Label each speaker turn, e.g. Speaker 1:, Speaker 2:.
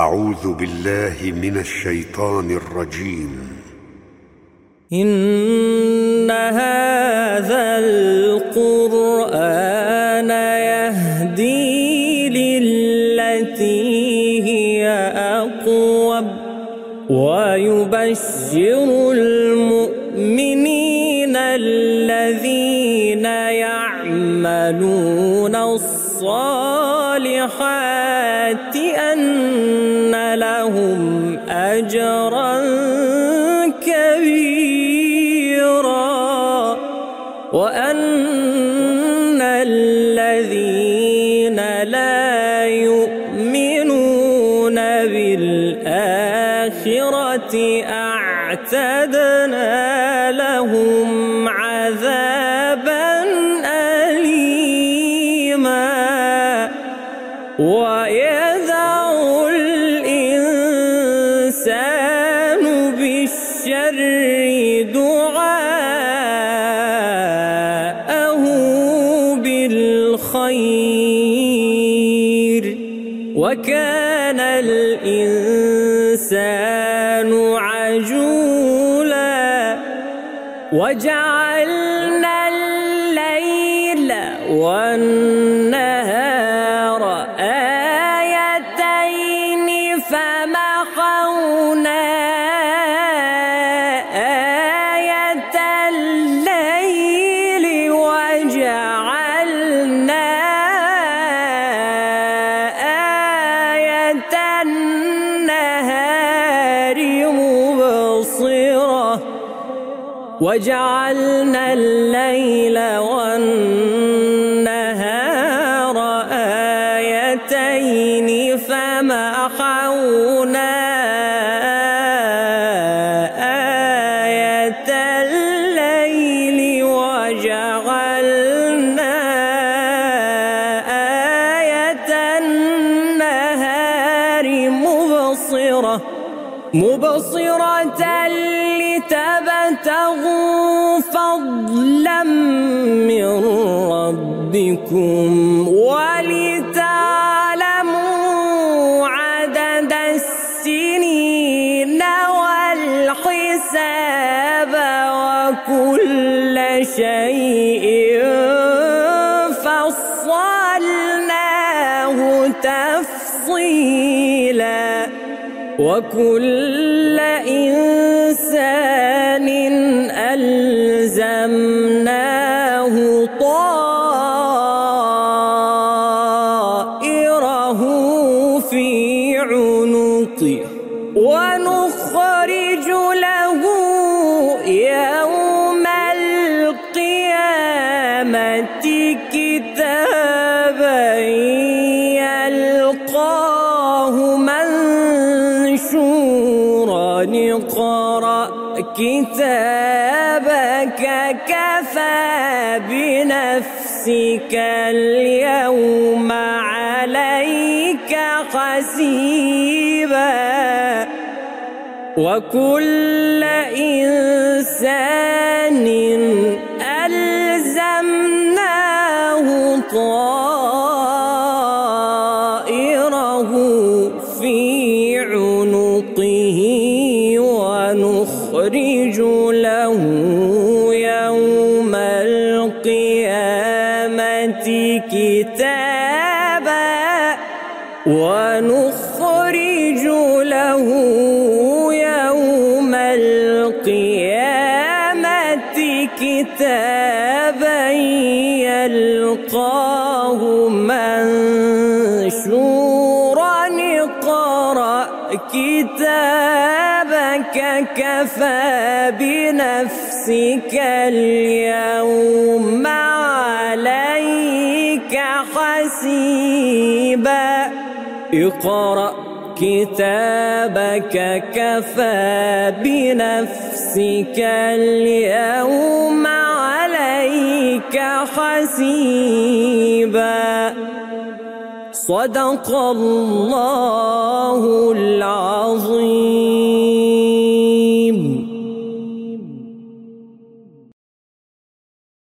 Speaker 1: أعوذ بالله من الشيطان الرجيم.
Speaker 2: إن هذا القرآن يهدي للتي هي أقوم ويبشر المؤمنين الذين يعملون الصالحات أن لهم أجرا كبيرا. وأن الذين لا يؤمنون بالآخرة أعتدنا لهم عذابا ويدع الإنسان بالشر دعاءه بالخير. وكان الإنسان عجولا. وجعلنا الليل والنهار آية آية وجعلنا الليل والنهار آيتين فمحونا آية مبصرة لتبتغوا فضلا من ربكم ولتعلموا عدد السنين والحساب وكل شيء وكل إنسان ألزمناه طائره في عنقه ونخرج له يوم القيامة كتابا اقرأ كتابك كفى بنفسك اليوم عليك حسيبا. وكل إنسان ألزمناه طائره ونخرج له يوم القيامة كتابا ونخرج له يوم القيامة كتابا يلقاه منشورا. كتابك كفى بنفسك اليوم عليك حسيبا. اقرأ كتابك كفى بنفسك اليوم عليك حسيبا. صدق الله العظيم.